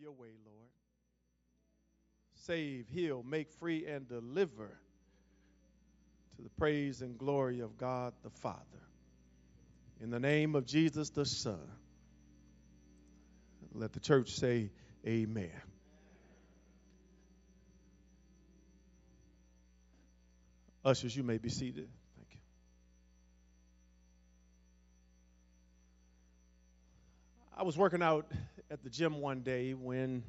your way, Lord. Save, heal, make free, and deliver to the praise and glory of God the Father. In the name of Jesus the Son. Let the church say, Amen. Ushers, you may be seated. Thank you. I was working out at the gym one day when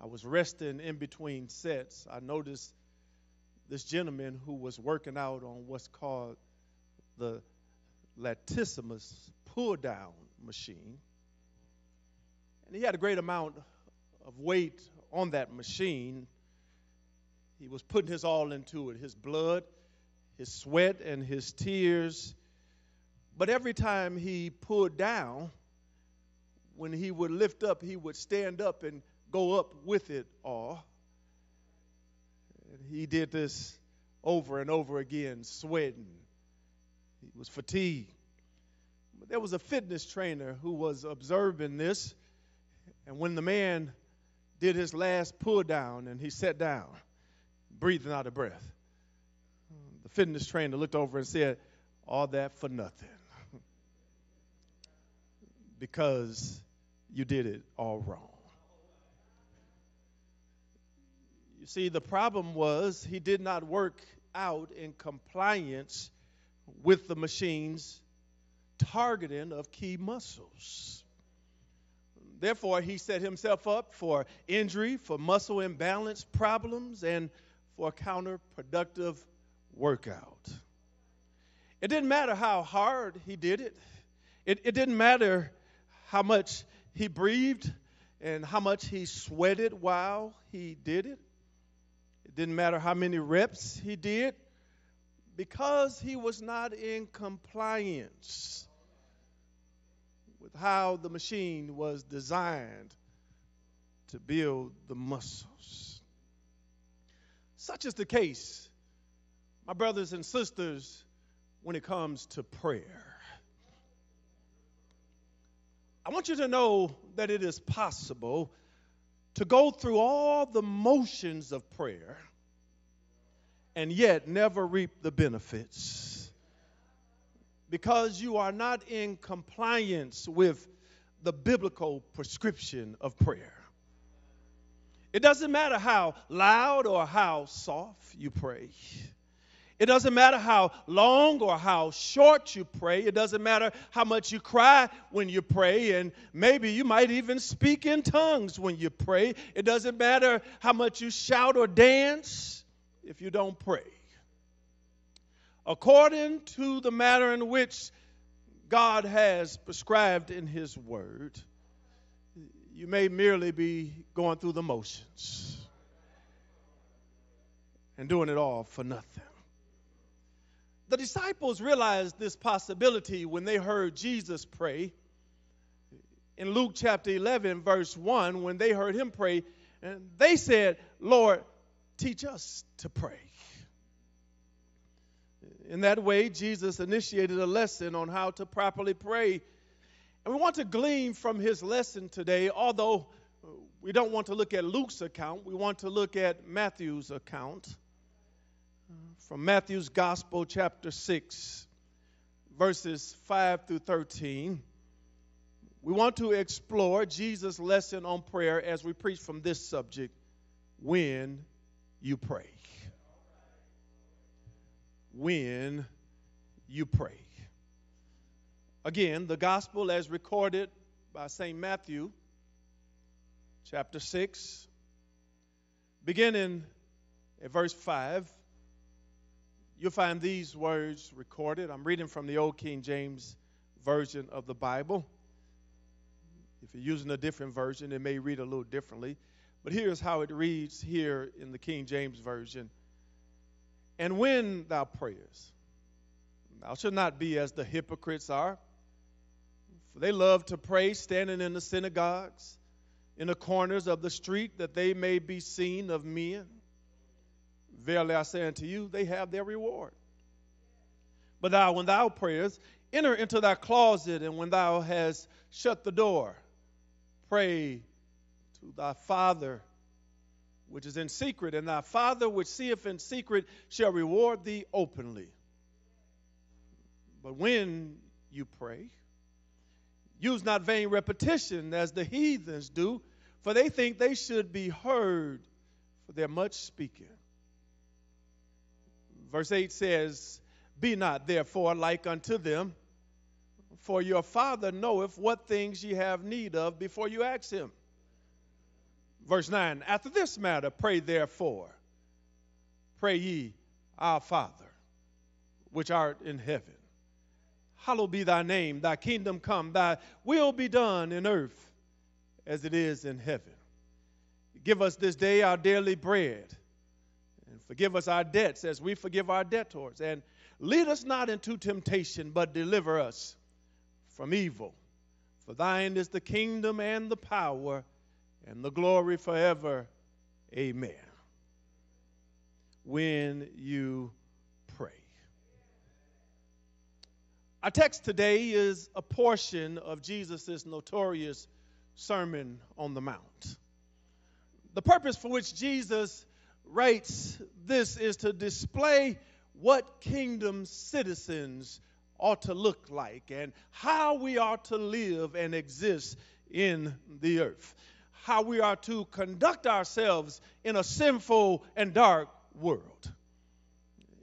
I was resting in between sets. I noticed this gentleman who was working out on what's called the latissimus pull down machine. And he had a great amount of weight on that machine. He was putting his all into it his blood, his sweat, and his tears. But every time he pulled down, when he would lift up, he would stand up and go up with it all. And he did this over and over again, sweating. He was fatigued. But there was a fitness trainer who was observing this. And when the man did his last pull down and he sat down, breathing out of breath, the fitness trainer looked over and said, All that for nothing. because you did it all wrong. You see, the problem was he did not work out in compliance with the machine's targeting of key muscles. Therefore, he set himself up for injury, for muscle imbalance problems, and for counterproductive workout. It didn't matter how hard he did it, it, it didn't matter how much he breathed and how much he sweated while he did it. It didn't matter how many reps he did because he was not in compliance with how the machine was designed to build the muscles. Such is the case, my brothers and sisters, when it comes to prayer. I want you to know that it is possible to go through all the motions of prayer and yet never reap the benefits because you are not in compliance with the biblical prescription of prayer. It doesn't matter how loud or how soft you pray. It doesn't matter how long or how short you pray. It doesn't matter how much you cry when you pray. And maybe you might even speak in tongues when you pray. It doesn't matter how much you shout or dance if you don't pray. According to the manner in which God has prescribed in His Word, you may merely be going through the motions and doing it all for nothing. The disciples realized this possibility when they heard Jesus pray. In Luke chapter 11, verse 1, when they heard him pray, and they said, Lord, teach us to pray. In that way, Jesus initiated a lesson on how to properly pray. And we want to glean from his lesson today, although we don't want to look at Luke's account, we want to look at Matthew's account from Matthew's Gospel, chapter 6, verses 5 through 13. We want to explore Jesus' lesson on prayer as we preach from this subject when you pray. When you pray. Again, the Gospel as recorded by St. Matthew, chapter 6, beginning at verse 5 you'll find these words recorded. I'm reading from the Old King James Version of the Bible. If you're using a different version, it may read a little differently. But here's how it reads here in the King James Version. And when thou prayest, thou shalt not be as the hypocrites are, for they love to pray standing in the synagogues, in the corners of the street, that they may be seen of men. Verily I say unto you, they have their reward. But thou, when thou prayest, enter into thy closet, and when thou hast shut the door, pray to thy Father which is in secret, and thy Father which seeth in secret shall reward thee openly. But when you pray, use not vain repetition as the heathens do, for they think they should be heard for their much speaking. Verse 8 says, Be not therefore like unto them, for your Father knoweth what things ye have need of before you ask him. Verse 9 After this matter, pray therefore. Pray ye, Our Father, which art in heaven. Hallowed be thy name, thy kingdom come, thy will be done in earth as it is in heaven. Give us this day our daily bread, forgive us our debts as we forgive our debtors. And lead us not into temptation, but deliver us from evil. For thine is the kingdom and the power and the glory forever. Amen. When you pray. Our text today is a portion of Jesus' notorious Sermon on the Mount. The purpose for which Jesus writes this is to display what kingdom citizens ought to look like and how we are to live and exist in the earth how we are to conduct ourselves in a sinful and dark world.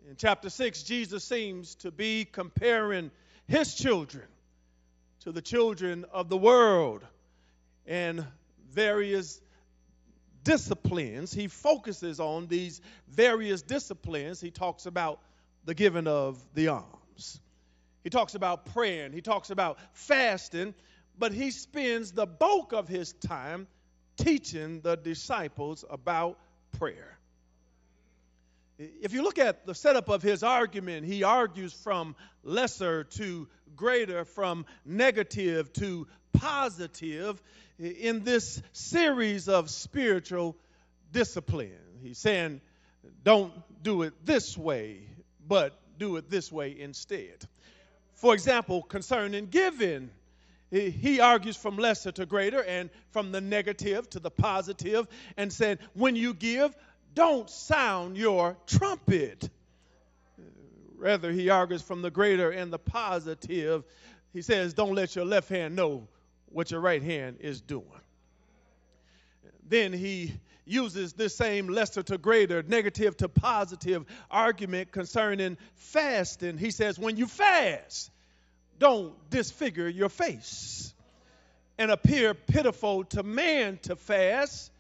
In chapter 6, Jesus seems to be comparing his children to the children of the world and various disciplines. He focuses on these various disciplines. He talks about the giving of the alms. He talks about praying. He talks about fasting. But he spends the bulk of his time teaching the disciples about prayer. If you look at the setup of his argument, he argues from lesser to greater, from negative to positive in this series of spiritual discipline. He's saying, don't do it this way, but do it this way instead. For example, concerning giving, he argues from lesser to greater and from the negative to the positive and said, when you give, don't sound your trumpet. Rather, he argues from the greater and the positive. He says, don't let your left hand know what your right hand is doing. Then he uses this same lesser to greater, negative to positive argument concerning fasting. He says, when you fast, don't disfigure your face and appear pitiful to man to fast,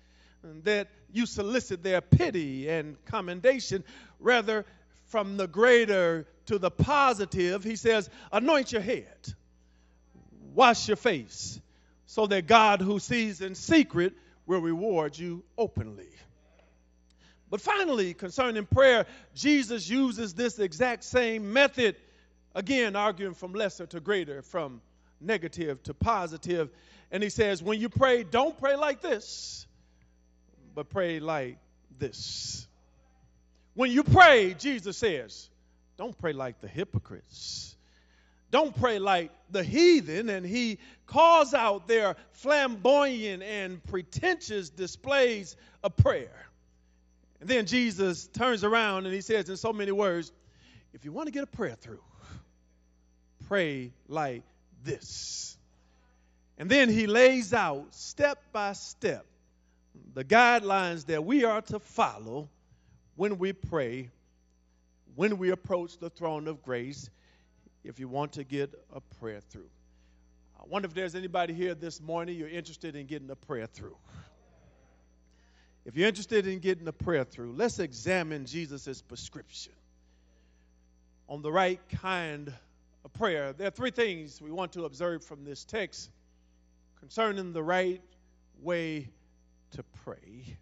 that you solicit their pity and commendation. Rather, from the greater to the positive, he says, anoint your head, wash your face, so that God who sees in secret will reward you openly. But finally, concerning prayer, Jesus uses this exact same method Again, arguing from lesser to greater, from negative to positive. And he says, when you pray, don't pray like this, but pray like this. When you pray, Jesus says, don't pray like the hypocrites. Don't pray like the heathen. And he calls out their flamboyant and pretentious displays of prayer. And then Jesus turns around and he says, in so many words, if you want to get a prayer through, pray like this. And then he lays out step by step the guidelines that we are to follow when we pray, when we approach the throne of grace, if you want to get a prayer through. I wonder if there's anybody here this morning you're interested in getting a prayer through. If you're interested in getting a prayer through, let's examine Jesus' prescription on the right kind of prayer. There are three things we want to observe from this text concerning the right way to pray.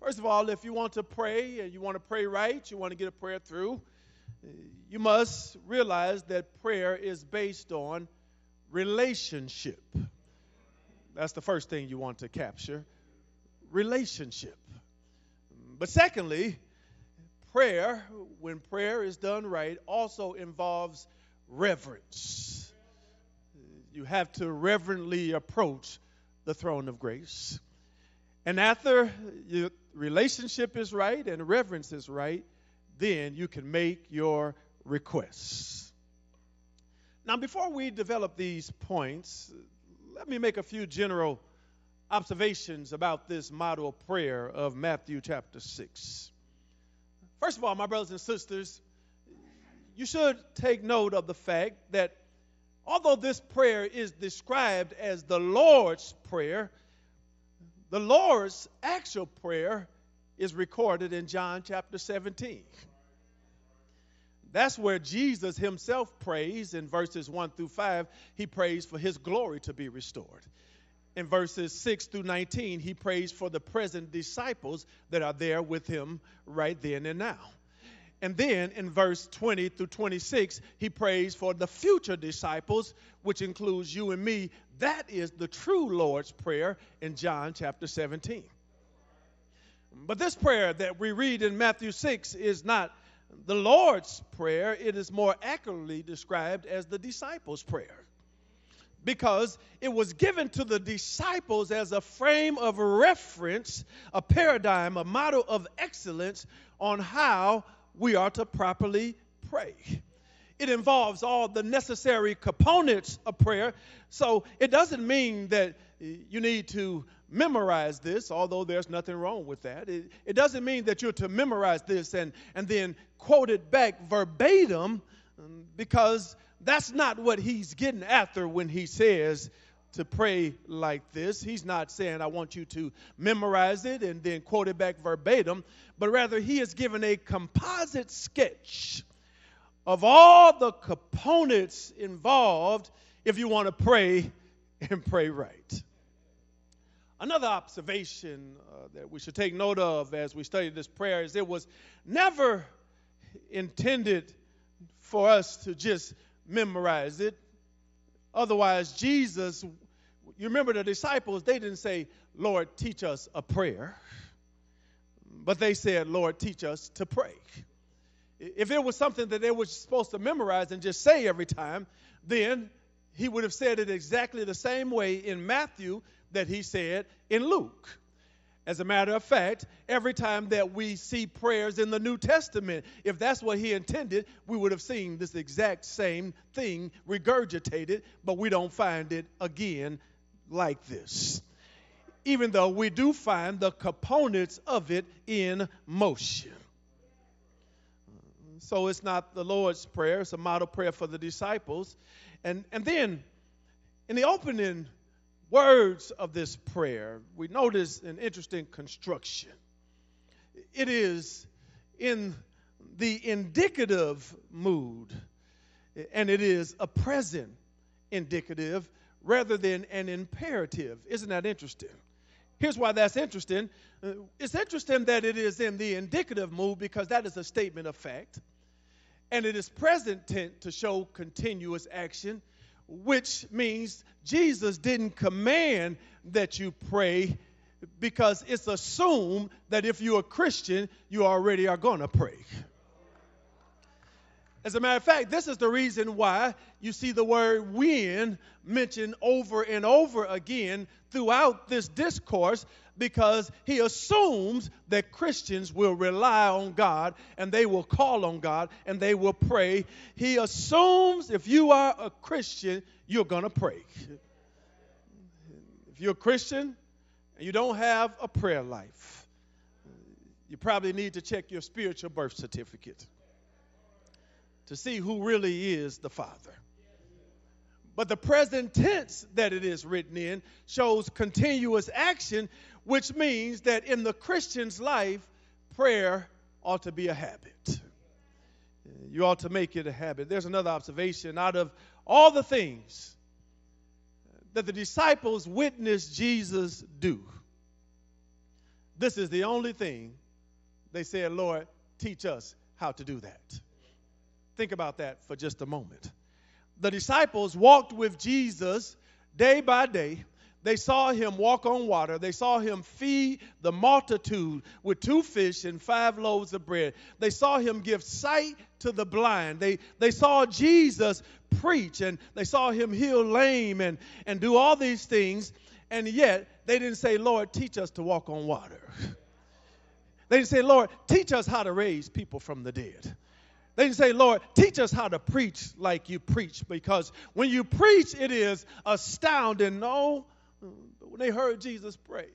First of all, if you want to pray and you want to pray right, you want to get a prayer through, you must realize that prayer is based on relationship. That's the first thing you want to capture relationship. But secondly, prayer, when prayer is done right, also involves reverence. You have to reverently approach the throne of grace. And after your relationship is right and reverence is right, then you can make your requests. Now, before we develop these points, let me make a few general observations about this model prayer of Matthew chapter 6. First of all, my brothers and sisters, you should take note of the fact that although this prayer is described as the Lord's Prayer, the Lord's actual prayer is recorded in John chapter 17. That's where Jesus himself prays in verses 1 through 5. He prays for his glory to be restored. In verses 6 through 19, he prays for the present disciples that are there with him right then and now. And then in verse 20 through 26, he prays for the future disciples, which includes you and me. That is the true Lord's Prayer in John chapter 17. But this prayer that we read in Matthew 6 is not the Lord's Prayer, it is more accurately described as the disciples' prayer. Because it was given to the disciples as a frame of reference, a paradigm, a model of excellence on how we are to properly pray. It involves all the necessary components of prayer. So it doesn't mean that you need to memorize this, although there's nothing wrong with that. It, it doesn't mean that you're to memorize this and, and then quote it back verbatim, um, because that's not what he's getting after when he says to pray like this. He's not saying, I want you to memorize it and then quote it back verbatim, but rather he has given a composite sketch of all the components involved if you want to pray and pray right. Another observation uh, that we should take note of as we study this prayer is it was never intended for us to just memorize it. Otherwise, Jesus, you remember the disciples, they didn't say, Lord, teach us a prayer, but they said, Lord, teach us to pray. If it was something that they were supposed to memorize and just say every time, then he would have said it exactly the same way in Matthew that he said in Luke. As a matter of fact, every time that we see prayers in the New Testament, if that's what he intended, we would have seen this exact same thing regurgitated, but we don't find it again like this. Even though we do find the components of it in motion. So it's not the Lord's Prayer, it's a model prayer for the disciples. And, and then in the opening words of this prayer, we notice an interesting construction. It is in the indicative mood, and it is a present indicative rather than an imperative. Isn't that interesting? Here's why that's interesting. Uh, it's interesting that it is in the indicative mood because that is a statement of fact. And it is present tense to show continuous action which means Jesus didn't command that you pray because it's assumed that if you're a Christian, you already are going to pray. As a matter of fact, this is the reason why you see the word when mentioned over and over again throughout this discourse because he assumes that Christians will rely on God and they will call on God and they will pray. He assumes if you are a Christian, you're going to pray. If you're a Christian and you don't have a prayer life, you probably need to check your spiritual birth certificate to see who really is the Father. But the present tense that it is written in shows continuous action, which means that in the Christian's life, prayer ought to be a habit. You ought to make it a habit. There's another observation out of all the things that the disciples witnessed Jesus do. This is the only thing they said, Lord, teach us how to do that. Think about that for just a moment the disciples walked with Jesus day by day. They saw him walk on water. They saw him feed the multitude with two fish and five loaves of bread. They saw him give sight to the blind. They, they saw Jesus preach and they saw him heal lame and, and do all these things. And yet, they didn't say, Lord, teach us to walk on water. They didn't say, Lord, teach us how to raise people from the dead. They say, Lord, teach us how to preach like you preach, because when you preach, it is astounding. No, when they heard Jesus pray,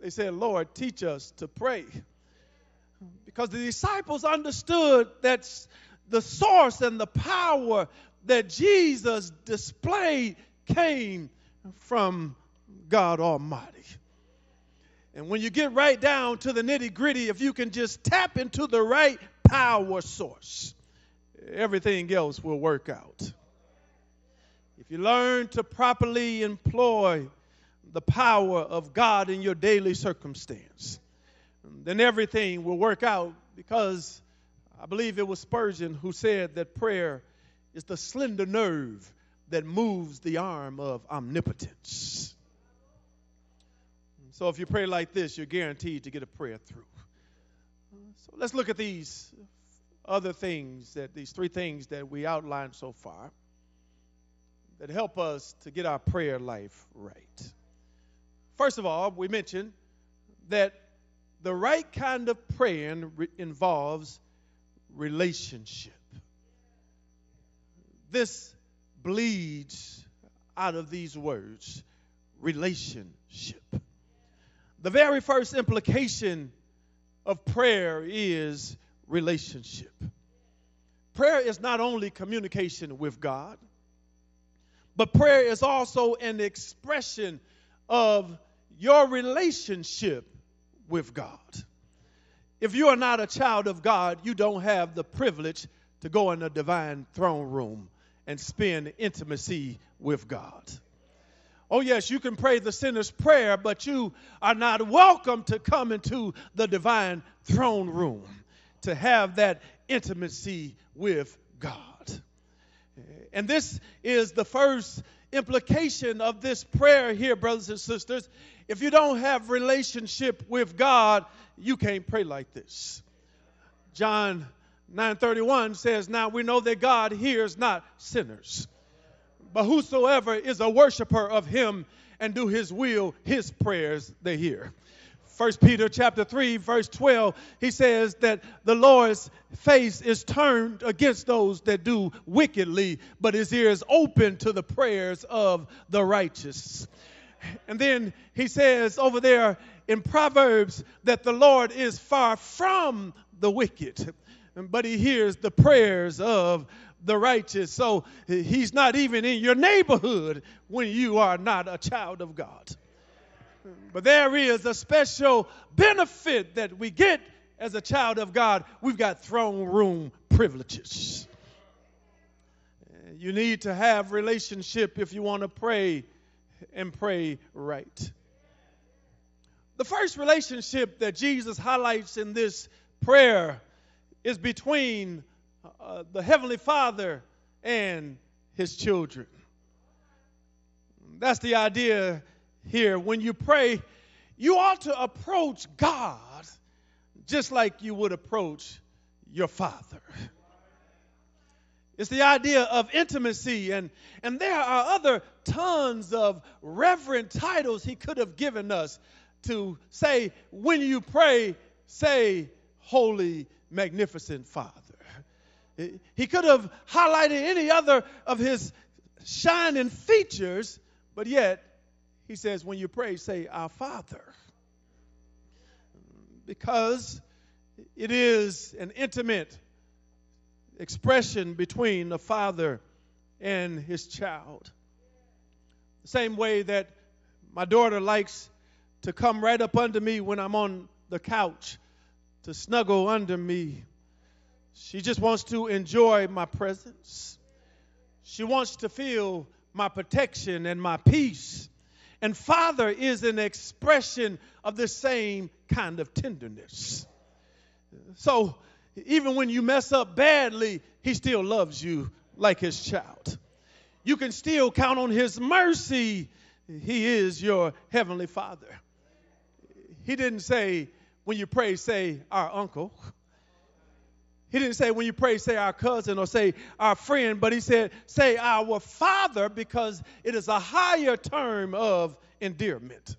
they said, Lord, teach us to pray. Because the disciples understood that the source and the power that Jesus displayed came from God Almighty. And when you get right down to the nitty gritty, if you can just tap into the right power source, everything else will work out. If you learn to properly employ the power of God in your daily circumstance, then everything will work out because I believe it was Spurgeon who said that prayer is the slender nerve that moves the arm of omnipotence. So if you pray like this, you're guaranteed to get a prayer through. So let's look at these other things that these three things that we outlined so far that help us to get our prayer life right. First of all, we mentioned that the right kind of praying re- involves relationship. This bleeds out of these words relationship. The very first implication of prayer is relationship. Prayer is not only communication with God, but prayer is also an expression of your relationship with God. If you are not a child of God, you don't have the privilege to go in the divine throne room and spend intimacy with God. Oh, yes, you can pray the sinner's prayer, but you are not welcome to come into the divine throne room to have that intimacy with God. And this is the first implication of this prayer here, brothers and sisters. If you don't have relationship with God, you can't pray like this. John 9:31 says, "Now we know that God hears not sinners, but whosoever is a worshiper of him and do his will, his prayers they hear." 1 Peter chapter 3 verse 12 he says that the Lord's face is turned against those that do wickedly but his ears open to the prayers of the righteous. And then he says over there in Proverbs that the Lord is far from the wicked but he hears the prayers of the righteous. So he's not even in your neighborhood when you are not a child of God. But there is a special benefit that we get as a child of God. We've got throne room privileges. You need to have relationship if you want to pray and pray right. The first relationship that Jesus highlights in this prayer is between uh, the Heavenly Father and His children. That's the idea here. When you pray, you ought to approach God just like you would approach your Father. It's the idea of intimacy, and, and there are other tons of reverent titles He could have given us to say, when you pray, say, Holy magnificent Father. He could have highlighted any other of his shining features, but yet he says, when you pray, say, Our Father. Because it is an intimate expression between the father and his child. The same way that my daughter likes to come right up under me when I'm on the couch to snuggle under me. She just wants to enjoy my presence. She wants to feel my protection and my peace. And Father is an expression of the same kind of tenderness. So even when you mess up badly, He still loves you like His child. You can still count on His mercy. He is your Heavenly Father. He didn't say, when you pray, say, Our uncle. He didn't say when you pray, say our cousin or say our friend, but he said, say our father because it is a higher term of endearment.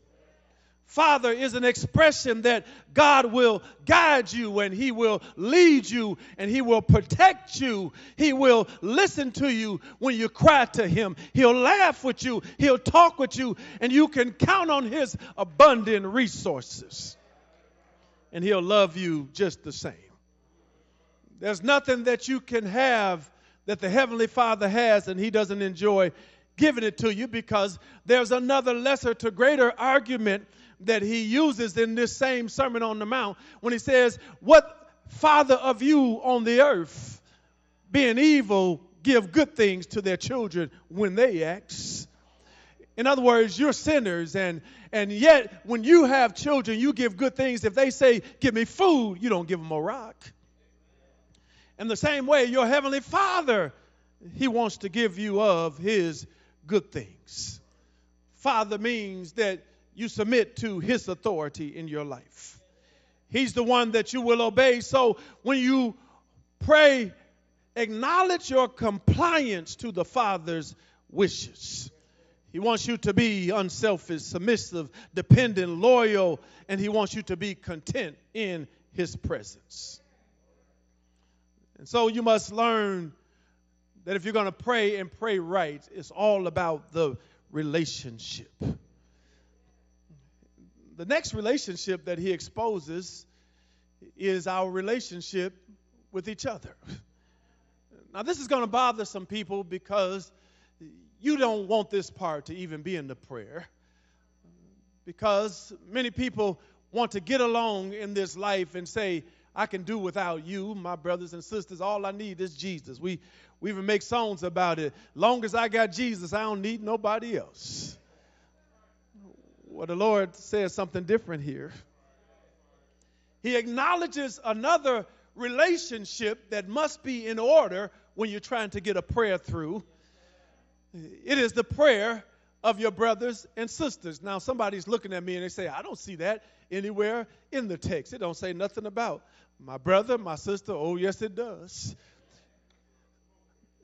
Father is an expression that God will guide you and He will lead you and He will protect you. He will listen to you when you cry to Him. He'll laugh with you, He'll talk with you, and you can count on His abundant resources. And He'll love you just the same. There's nothing that you can have that the Heavenly Father has and He doesn't enjoy giving it to you because there's another lesser to greater argument that he uses in this same Sermon on the Mount when he says, What father of you on the earth, being evil, give good things to their children when they ask? In other words, you're sinners, and, and yet when you have children, you give good things. If they say, Give me food, you don't give them a rock. In the same way, your heavenly Father, He wants to give you of His good things. Father means that you submit to his authority in your life. He's the one that you will obey. So when you pray, acknowledge your compliance to the Father's wishes. He wants you to be unselfish, submissive, dependent, loyal, and he wants you to be content in his presence. And so you must learn that if you're going to pray and pray right, it's all about the relationship the next relationship that he exposes is our relationship with each other. Now, this is going to bother some people because you don't want this part to even be in the prayer. Because many people want to get along in this life and say, I can do without you, my brothers and sisters. All I need is Jesus. We, we even make songs about it. Long as I got Jesus, I don't need nobody else. Well, the Lord says something different here. He acknowledges another relationship that must be in order when you're trying to get a prayer through. It is the prayer of your brothers and sisters. Now, somebody's looking at me and they say, I don't see that anywhere in the text. It don't say nothing about my brother, my sister. Oh, yes, it does.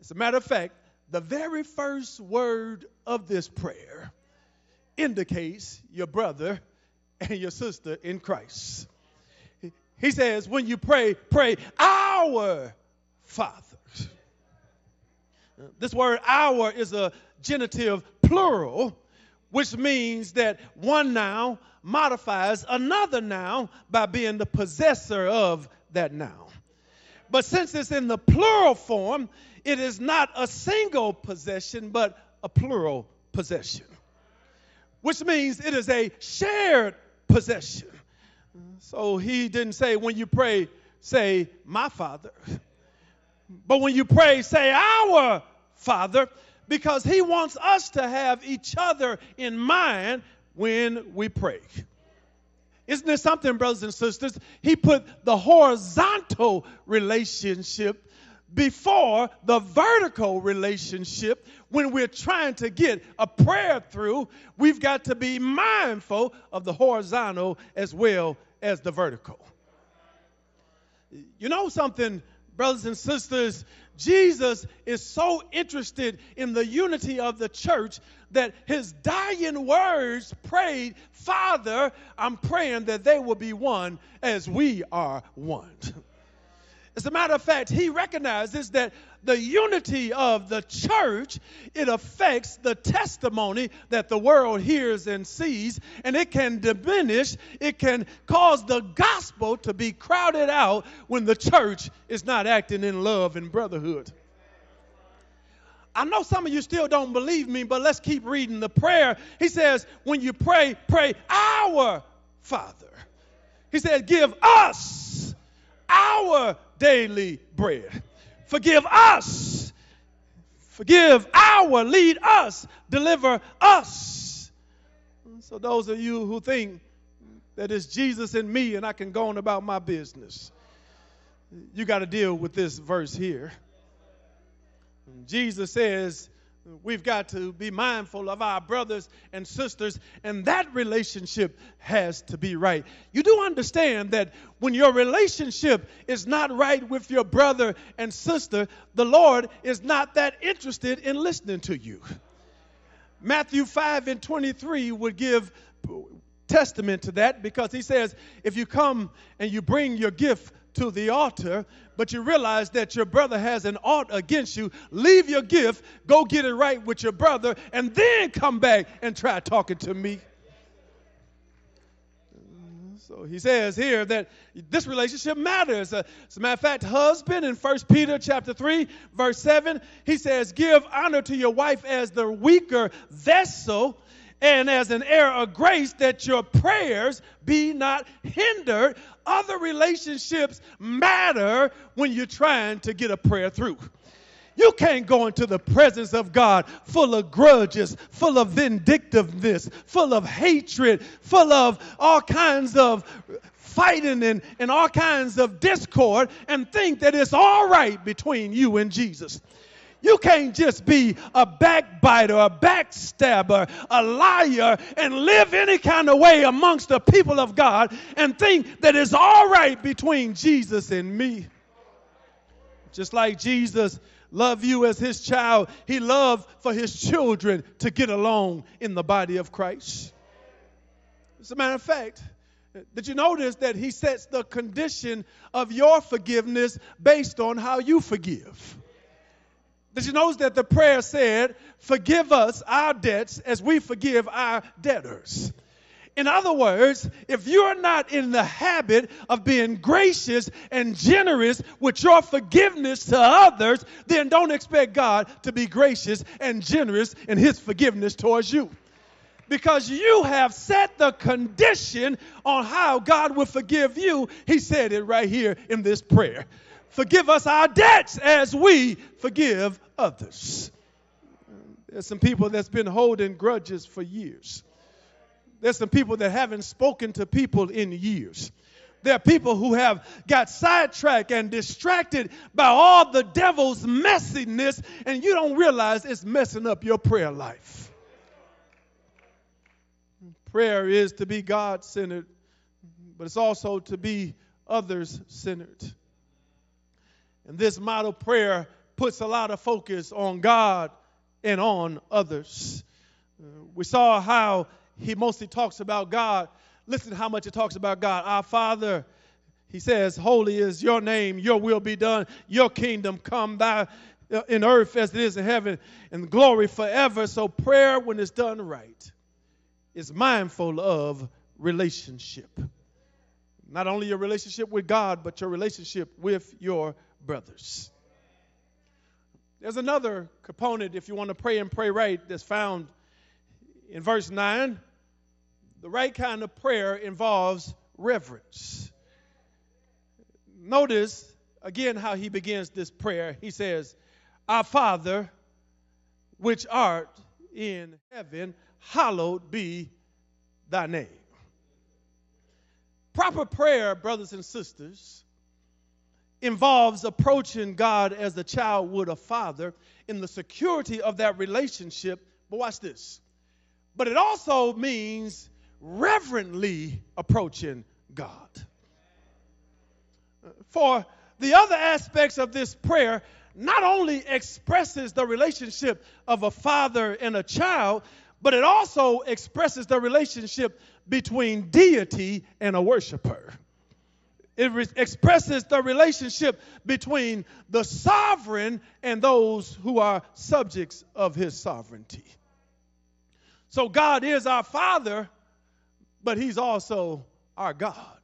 As a matter of fact, the very first word of this prayer indicates your brother and your sister in Christ. He says, when you pray, pray our Father. This word our is a genitive plural, which means that one noun modifies another noun by being the possessor of that noun. But since it's in the plural form, it is not a single possession, but a plural possession which means it is a shared possession. So he didn't say, when you pray, say, my Father. But when you pray, say, our Father, because he wants us to have each other in mind when we pray. Isn't there something, brothers and sisters? He put the horizontal relationship before the vertical relationship when we're trying to get a prayer through we've got to be mindful of the horizontal as well as the vertical you know something brothers and sisters jesus is so interested in the unity of the church that his dying words prayed father i'm praying that they will be one as we are one As a matter of fact, he recognizes that the unity of the church it affects the testimony that the world hears and sees and it can diminish it can cause the gospel to be crowded out when the church is not acting in love and brotherhood I know some of you still don't believe me, but let's keep reading the prayer. He says, when you pray, pray our Father. He said, give us our daily bread. Forgive us. Forgive our, lead us, deliver us. So, those of you who think that it's Jesus and me and I can go on about my business, you got to deal with this verse here. Jesus says, We've got to be mindful of our brothers and sisters, and that relationship has to be right. You do understand that when your relationship is not right with your brother and sister, the Lord is not that interested in listening to you. Matthew 5 and 23 would give testament to that because he says, if you come and you bring your gift to the altar, but you realize that your brother has an ought against you, leave your gift, go get it right with your brother, and then come back and try talking to me. So he says here that this relationship matters. Uh, as a matter of fact, husband in 1 Peter chapter 3, verse 7, he says, Give honor to your wife as the weaker vessel and as an heir of grace that your prayers be not hindered. Other relationships matter when you're trying to get a prayer through. You can't go into the presence of God full of grudges, full of vindictiveness, full of hatred, full of all kinds of fighting and, and all kinds of discord and think that it's all right between you and Jesus. You can't just be a backbiter, a backstabber, a liar, and live any kind of way amongst the people of God and think that it's all right between Jesus and me. Just like Jesus loved you as his child, he loved for his children to get along in the body of Christ. As a matter of fact, did you notice that he sets the condition of your forgiveness based on how you forgive? Did you notice that the prayer said, Forgive us our debts as we forgive our debtors? In other words, if you're not in the habit of being gracious and generous with your forgiveness to others, then don't expect God to be gracious and generous in his forgiveness towards you. Because you have set the condition on how God will forgive you. He said it right here in this prayer forgive us our debts as we forgive others. There's some people that's been holding grudges for years. There's some people that haven't spoken to people in years. There are people who have got sidetracked and distracted by all the devil's messiness, and you don't realize it's messing up your prayer life. Prayer is to be God centered, but it's also to be others centered. And this model prayer puts a lot of focus on God and on others. Uh, we saw how he mostly talks about God. Listen how much he talks about God. Our Father, he says, Holy is your name, your will be done, your kingdom come, thy uh, in earth as it is in heaven, and glory forever. So prayer, when it's done right, is mindful of relationship. Not only your relationship with God, but your relationship with your brothers. There's another component, if you want to pray and pray right, that's found in verse 9. The right kind of prayer involves reverence. Notice again how he begins this prayer. He says, Our Father, which art in heaven, hallowed be thy name. Proper prayer, brothers and sisters, involves approaching God as a child would a father in the security of that relationship. But watch this. But it also means reverently approaching God. For the other aspects of this prayer not only expresses the relationship of a father and a child, but it also expresses the relationship between deity and a worshiper. It re- expresses the relationship between the sovereign and those who are subjects of his sovereignty. So God is our Father, but he's also our God.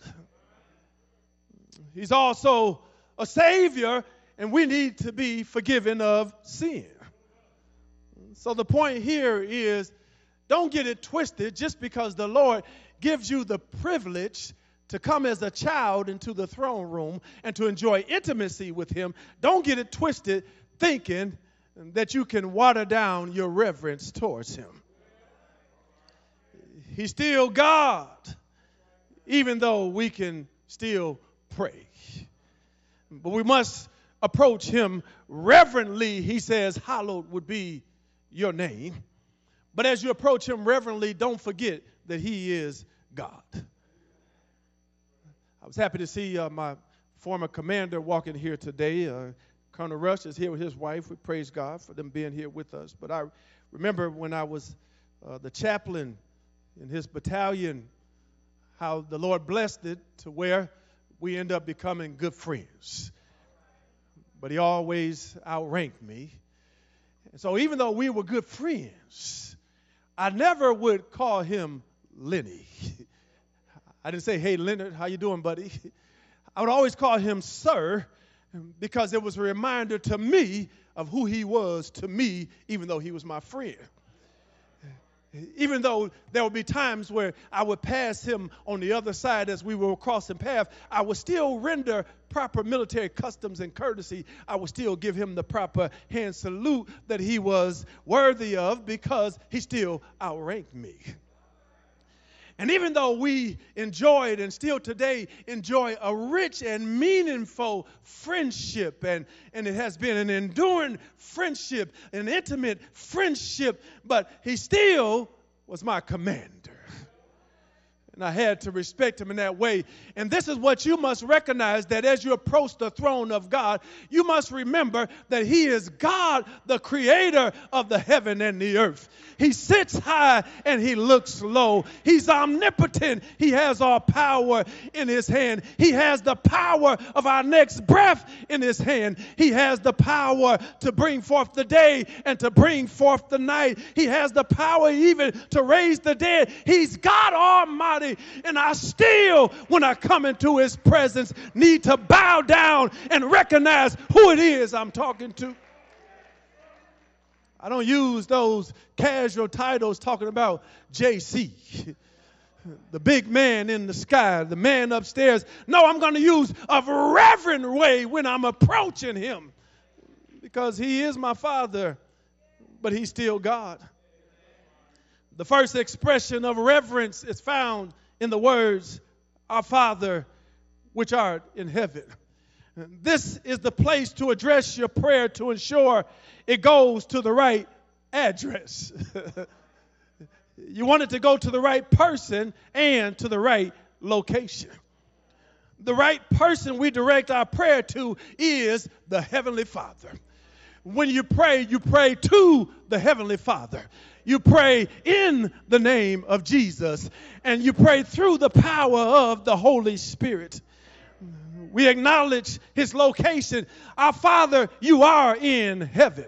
He's also a Savior, and we need to be forgiven of sin. So the point here is don't get it twisted just because the Lord gives you the privilege to come as a child into the throne room and to enjoy intimacy with Him, don't get it twisted thinking that you can water down your reverence towards Him. He's still God, even though we can still pray. But we must approach Him reverently. He says, Hallowed would be your name. But as you approach him reverently, don't forget that he is God. I was happy to see uh, my former commander walking here today. Uh, Colonel Rush is here with his wife. We praise God for them being here with us. But I remember when I was uh, the chaplain in his battalion, how the Lord blessed it to where we end up becoming good friends. But he always outranked me. And so even though we were good friends, I never would call him Lenny. I didn't say, "Hey Leonard, how you doing, buddy?" I would always call him sir because it was a reminder to me of who he was to me even though he was my friend even though there would be times where I would pass him on the other side as we were crossing paths, I would still render proper military customs and courtesy. I would still give him the proper hand salute that he was worthy of because he still outranked me. And even though we enjoyed and still today enjoy a rich and meaningful friendship, and, and it has been an enduring friendship, an intimate friendship, but he still was my commander and I had to respect him in that way. And this is what you must recognize that as you approach the throne of God, you must remember that he is God, the creator of the heaven and the earth. He sits high and he looks low. He's omnipotent. He has all power in his hand. He has the power of our next breath in his hand. He has the power to bring forth the day and to bring forth the night. He has the power even to raise the dead. He's God Almighty body. And I still, when I come into his presence, need to bow down and recognize who it is I'm talking to. I don't use those casual titles talking about JC, the big man in the sky, the man upstairs. No, I'm going to use a reverent way when I'm approaching him because he is my father, but he's still God. The first expression of reverence is found in the words, Our Father, which art in heaven. This is the place to address your prayer to ensure it goes to the right address. you want it to go to the right person and to the right location. The right person we direct our prayer to is the Heavenly Father. When you pray, you pray to the Heavenly Father you pray in the name of Jesus, and you pray through the power of the Holy Spirit. We acknowledge his location. Our Father, you are in heaven.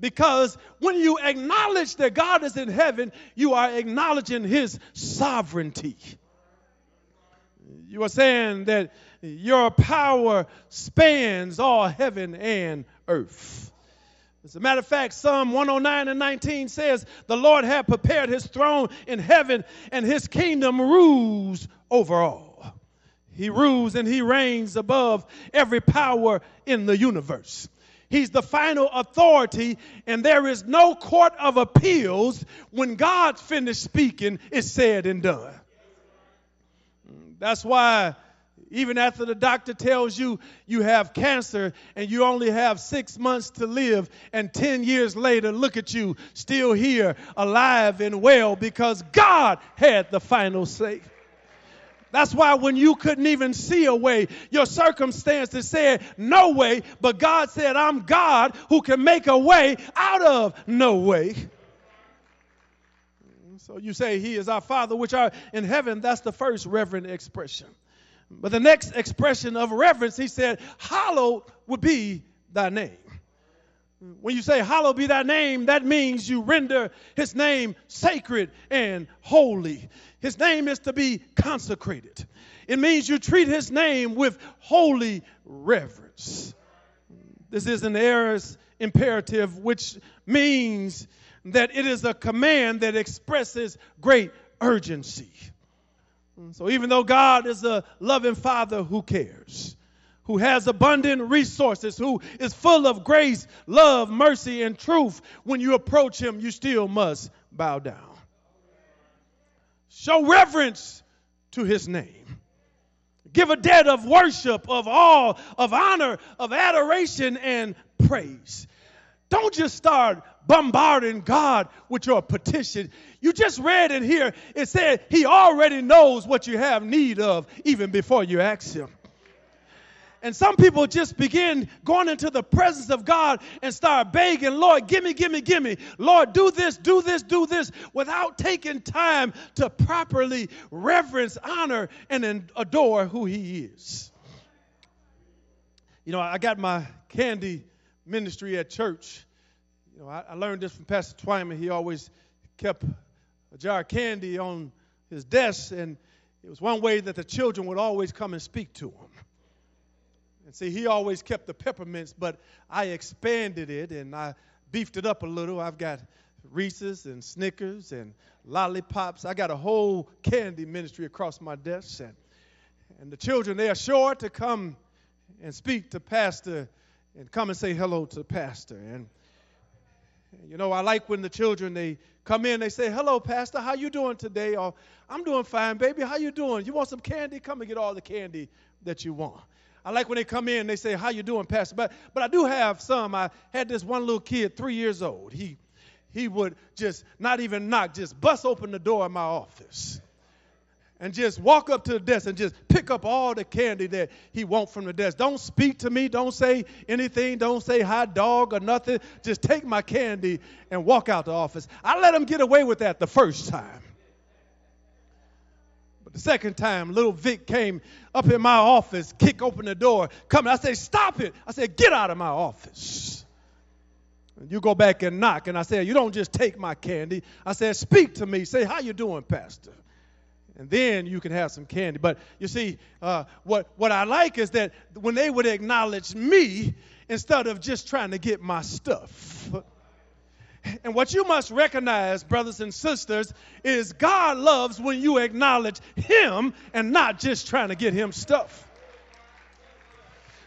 Because when you acknowledge that God is in heaven, you are acknowledging his sovereignty. You are saying that your power spans all heaven and earth. As a matter of fact, Psalm 109 and 19 says, The Lord hath prepared his throne in heaven, and his kingdom rules over all. He rules and he reigns above every power in the universe. He's the final authority, and there is no court of appeals when God finished speaking, it's said and done. That's why even after the doctor tells you you have cancer and you only have six months to live, and 10 years later, look at you, still here, alive and well, because God had the final say. That's why when you couldn't even see a way, your circumstances said no way, but God said, I'm God who can make a way out of no way. So you say, He is our Father which are in heaven. That's the first reverent expression. But the next expression of reverence, he said, Hallowed would be thy name. When you say, Hallowed be thy name, that means you render his name sacred and holy. His name is to be consecrated. It means you treat his name with holy reverence. This is an aorist imperative, which means that it is a command that expresses great urgency. Mm. So even though God is a loving father who cares, who has abundant resources, who is full of grace, love, mercy, and truth, when you approach him, you still must bow down. Show reverence to his name. Give a debt of worship, of awe, of honor, of adoration and praise. Don't just start bombarding God with your petition. You just read in here, it said he already knows what you have need of even before you ask him. And some people just begin going into the presence of God and start begging, Lord, give me, give me, give me. Lord, do this, do this, do this, without taking time to properly reverence, honor, and adore who He is. You know, I got my candy ministry at church. Know, I, I learned this from Pastor Twyman. He always kept a jar of candy on his desk, and it was one way that the children would always come and speak to him. And see, he always kept the peppermints, but I expanded it and I beefed it up a little. I've got Reese's and Snickers and lollipops. I got a whole candy ministry across my desk. And, and the children, they are sure to come and speak to Pastor and come and say hello to Pastor. And you know, I like when the children they come in, they say, "Hello, Pastor. How you doing today?" Or, "I'm doing fine, baby. How you doing? You want some candy? Come and get all the candy that you want." I like when they come in, they say, How you doing, Pastor? But but I do have some. I had this one little kid, three years old. He he would just not even knock, just bust open the door of my office. And just walk up to the desk and just pick up all the candy that he want from the desk. Don't speak to me. Don't say anything. Don't say hi, dog, or nothing. Just take my candy and walk out the office. I let him get away with that the first time. But the second time, little Vic came up in my office, kick open the door, come. I said, "Stop it!" I said, "Get out of my office." And you go back and knock, and I said, "You don't just take my candy." I said, "Speak to me. Say, how you doing, Pastor?" And then you can have some candy. But you see, uh, what what I like is that when they would acknowledge me instead of just trying to get my stuff. And what you must recognize, brothers and sisters, is God loves when you acknowledge Him and not just trying to get Him stuff.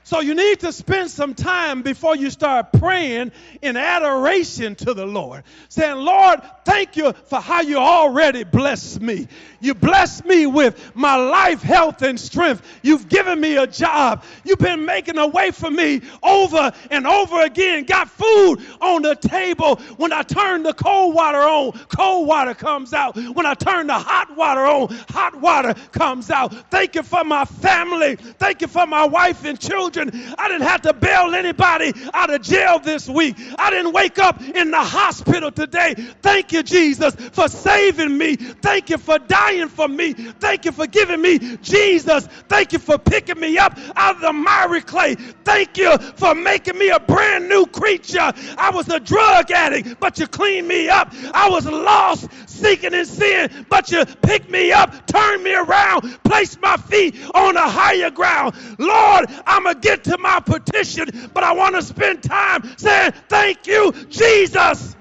So you need to spend some time before you start praying in adoration to the Lord, saying, Lord, thank you for how you already blessed me. You blessed me with my life, health, and strength. You've given me a job. You've been making a way for me over and over again. Got food on the table. When I turn the cold water on, cold water comes out. When I turn the hot water on, hot water comes out. Thank you for my family. Thank you for my wife and children children. I didn't have to bail anybody out of jail this week. I didn't wake up in the hospital today. Thank you, Jesus, for saving me. Thank you for dying for me. Thank you for giving me Jesus. Thank you for picking me up out of the miry clay. Thank you for making me a brand new creature. I was a drug addict, but you cleaned me up. I was lost, seeking in sin, but you picked me up, turned me around, placed my feet on a higher ground. Lord, I'm a get to my petition, but I want to spend time saying, Thank you, Jesus.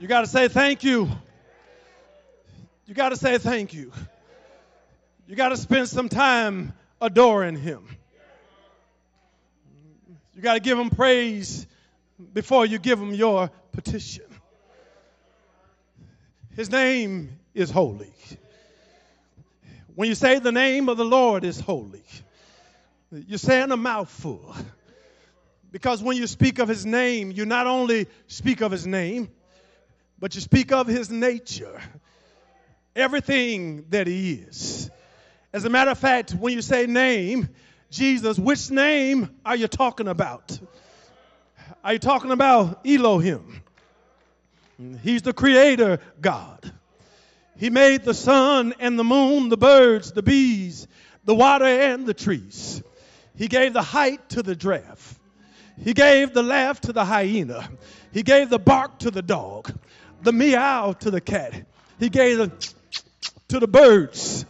You got to say thank you. You got to say thank you. You got to spend some time adoring Him. You got to give Him praise before you give Him your petition. His name is holy. When you say the name of the Lord is holy, you're saying a mouthful. Because when you speak of his name, you not only speak of his name, but you speak of his nature, everything that he is. As a matter of fact, when you say name, Jesus, which name are you talking about? Are you talking about Elohim? He's the creator God. He made the sun and the moon, the birds, the bees, the water, and the trees. He gave the height to the giraffe. He gave the laugh to the hyena. He gave the bark to the dog, the meow to the cat. He gave the to the birds.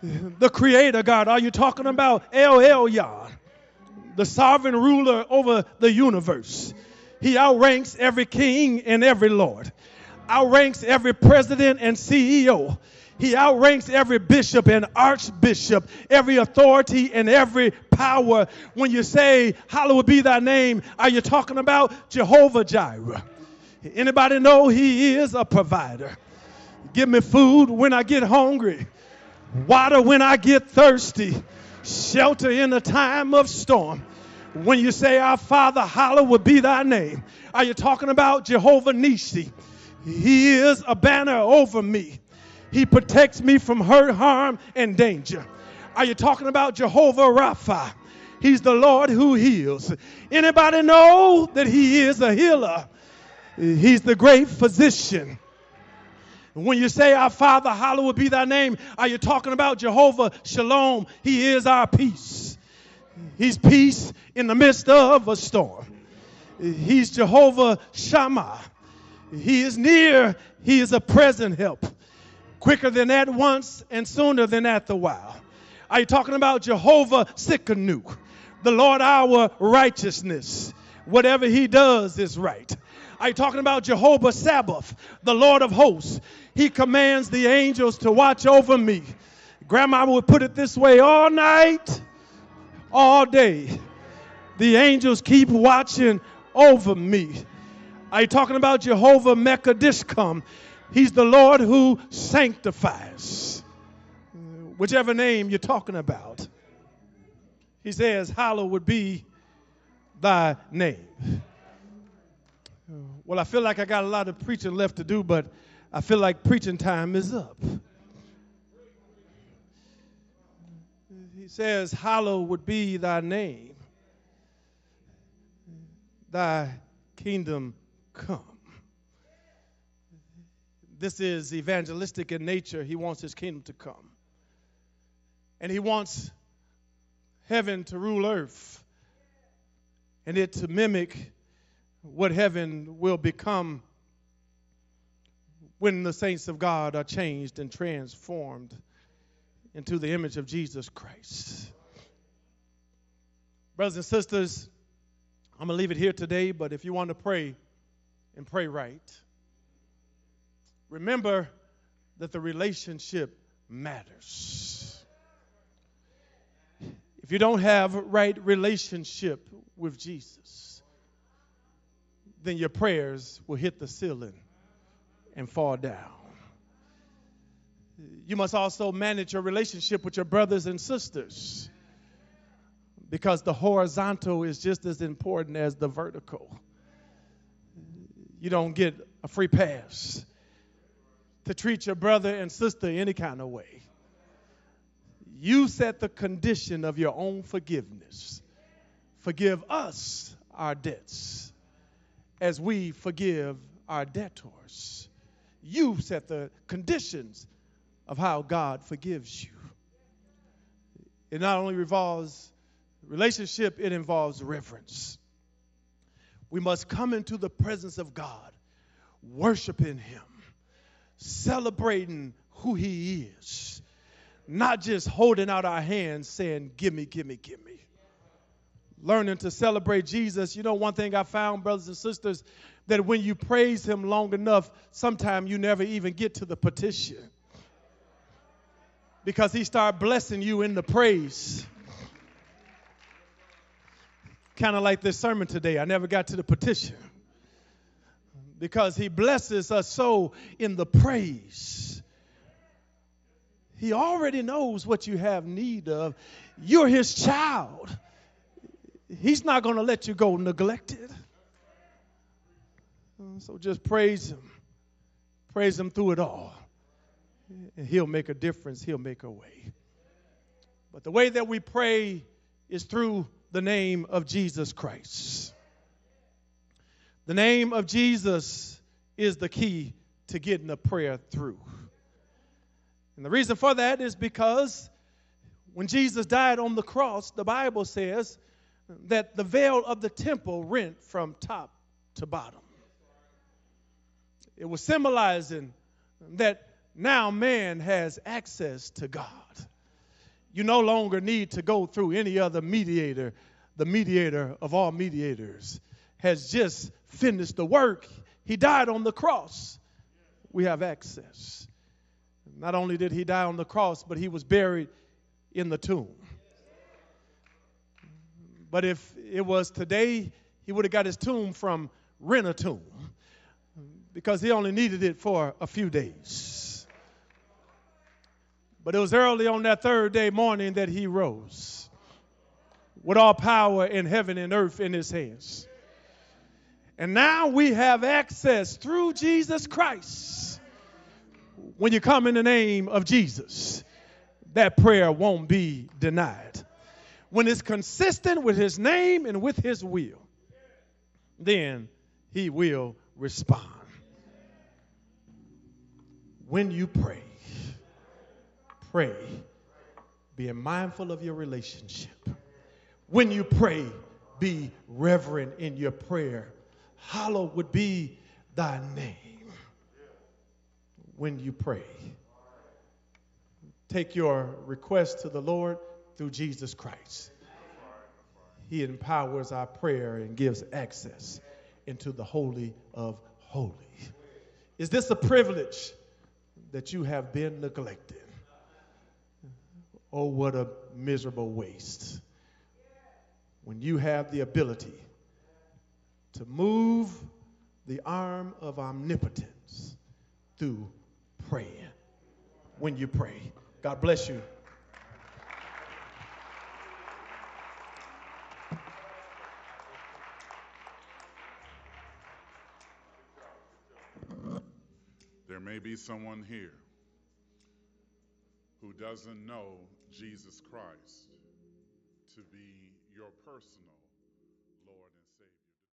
The creator God. Are you talking about El Elyon, the sovereign ruler over the universe? He outranks every king and every lord, outranks every president and CEO. He outranks every bishop and archbishop, every authority and every power. When you say, Hallowed be thy name, are you talking about Jehovah Jireh? Anybody know he is a provider? Give me food when I get hungry. water when I get thirsty, shelter in a time of storm. When you say, Our Father, hallowed be thy name, are you talking about Jehovah Nisi? He is a banner over me. He protects me from hurt, harm, and danger. Are you talking about Jehovah Rapha? He's the Lord who heals. Anybody know that he is a healer? He's the great physician. When you say, Our Father, hallowed be thy name, are you talking about Jehovah Shalom? He is our peace. He's peace in the midst of a storm. He's Jehovah Shammah. He is near. He is a present help. Quicker than at once and sooner than at the while. Are you talking about Jehovah Tsidkenu, the Lord our righteousness? Whatever he does is right. Are you talking about Jehovah Sabaoth, the Lord of hosts? He commands the angels to watch over me. Grandma would put it this way all night, all day. The angels keep watching over me. Are you talking about Jehovah Mekadishkum? He's the Lord who sanctifies. Whichever name you're talking about. He says, Hallowed be thy name. Well, I feel like I got a lot of preaching left to do, but I feel like preaching time is up. Says, Hallowed would be thy name, thy kingdom come. This is evangelistic in nature. He wants his kingdom to come. And he wants heaven to rule earth and it to mimic what heaven will become when the saints of God are changed and transformed into the image of Jesus Christ. Brothers and sisters, I'm going to leave it here today, but if you want to pray and pray right, remember that the relationship matters. If you don't have right relationship with Jesus, then your prayers will hit the ceiling and fall down. You must also manage your relationship with your brothers and sisters because the horizontal is just as important as the vertical. You don't get a free pass to treat your brother and sister any kind of way. You set the condition of your own forgiveness. Forgive us our debts as we forgive our debtors. You set the conditions of how God forgives you. It not only revolves relationship, it involves reverence. We must come into the presence of God, worshiping Him, celebrating who He is, not just holding out our hands saying, Give me, give me, give me. Learning to celebrate Jesus. You know, one thing I found, brothers and sisters, that when you praise Him long enough, sometimes you never even get to the petition because He started blessing you in the praise kind of like this sermon today. I never got to the petition because he blesses us so in the praise. He already knows what you have need of. You're his child. He's not going to let you go neglected. So just praise him. Praise him through it all. And he'll make a difference. He'll make a way. But the way that we pray is through the name of Jesus Christ. The name of Jesus is the key to getting the prayer through. And the reason for that is because when Jesus died on the cross, the Bible says that the veil of the temple rent from top to bottom. It was symbolizing that now man has access to God. You no longer need to go through any other mediator. The mediator of all mediators has just finished the work. He died on the cross. We have access. Not only did he die on the cross, but he was buried in the tomb. But if it was today, he would have got his tomb from rent a tomb because he only needed it for a few days. But it was early on that third day morning that he rose with all power in heaven and earth in his hands. And now we have access through Jesus Christ. When you come in the name of Jesus, that prayer won't be denied. When it's consistent with his name and with his will, then he will respond. When you pray, pray being mindful of your relationship. When you pray, be reverent in your prayer. Hallowed would be thy name. When you pray, take your request to the Lord through Jesus Christ. He empowers our prayer and gives access into the Holy of Holies. Is this a privilege that you have been neglected? Oh, what a miserable waste. When you have the ability to move the arm of omnipotence through praying. When you pray. God bless you. There may be someone here who doesn't know Jesus Christ to be your personal